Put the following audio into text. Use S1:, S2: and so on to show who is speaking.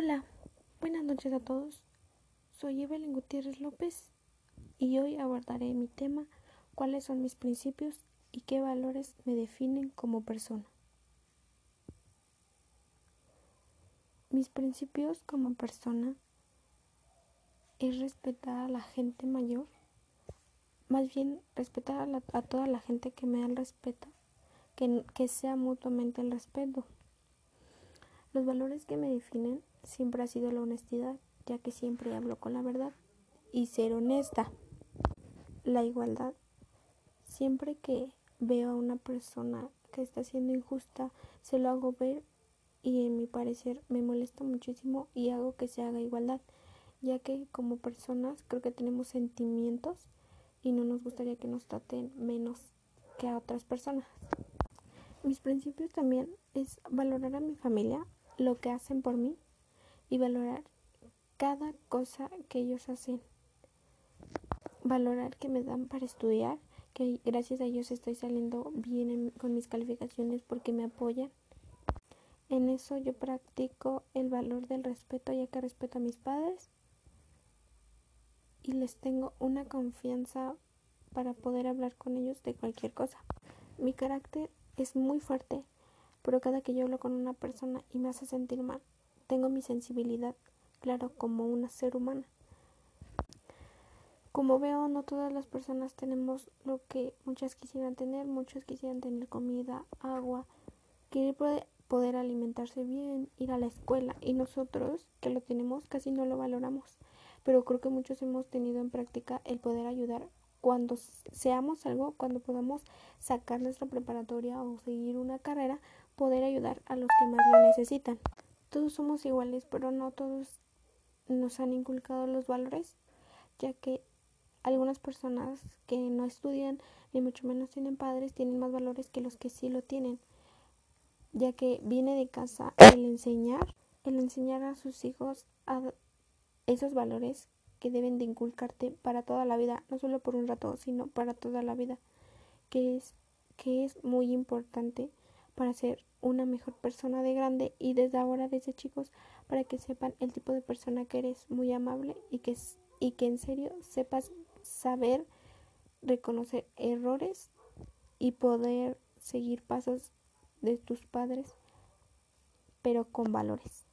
S1: Hola, buenas noches a todos. Soy Evelyn Gutiérrez López y hoy abordaré mi tema, cuáles son mis principios y qué valores me definen como persona. Mis principios como persona es respetar a la gente mayor, más bien respetar a, toda la gente que me da el respeto, que, que sea mutuamente el respeto. Los valores que me definen siempre ha sido la honestidad, ya que siempre hablo con la verdad y ser honesta. La igualdad. Siempre que veo a una persona que está siendo injusta, se lo hago ver y en mi parecer me molesta muchísimo y hago que se haga igualdad, ya que como personas creo que tenemos sentimientos y no nos gustaría que nos traten menos que a otras personas. Mis principios también es valorar a mi familia, lo que hacen por mí y valorar cada cosa que ellos hacen. Valorar que me dan para estudiar, que gracias a ellos estoy saliendo bien con mis calificaciones porque me apoyan. En eso yo practico el valor del respeto ya que respeto a mis padres y les tengo una confianza para poder hablar con ellos de cualquier cosa. Mi carácter es muy fuerte, pero cada que yo hablo con una persona y me hace sentir mal, tengo mi sensibilidad, claro, como una ser humana. Como veo, no todas las personas tenemos lo que muchas quisieran tener, muchos quisieran tener comida, agua, querer poder alimentarse bien, ir a la escuela y nosotros que lo tenemos casi no lo valoramos. Pero creo que muchos hemos tenido en práctica el poder ayudar cuando seamos algo, cuando podamos sacar nuestra preparatoria o seguir una carrera, poder ayudar a los que más lo necesitan todos somos iguales, pero no todos nos han inculcado los valores, ya que algunas personas que no estudian ni mucho menos tienen padres tienen más valores que los que sí lo tienen, ya que viene de casa el enseñar, el enseñar a sus hijos a esos valores que deben de inculcarte para toda la vida, no solo por un rato, sino para toda la vida, que es que es muy importante para ser una mejor persona de grande y desde ahora, desde chicos, para que sepan el tipo de persona que eres, muy amable y que, y que en serio sepas saber reconocer errores y poder seguir pasos de tus padres, pero con valores.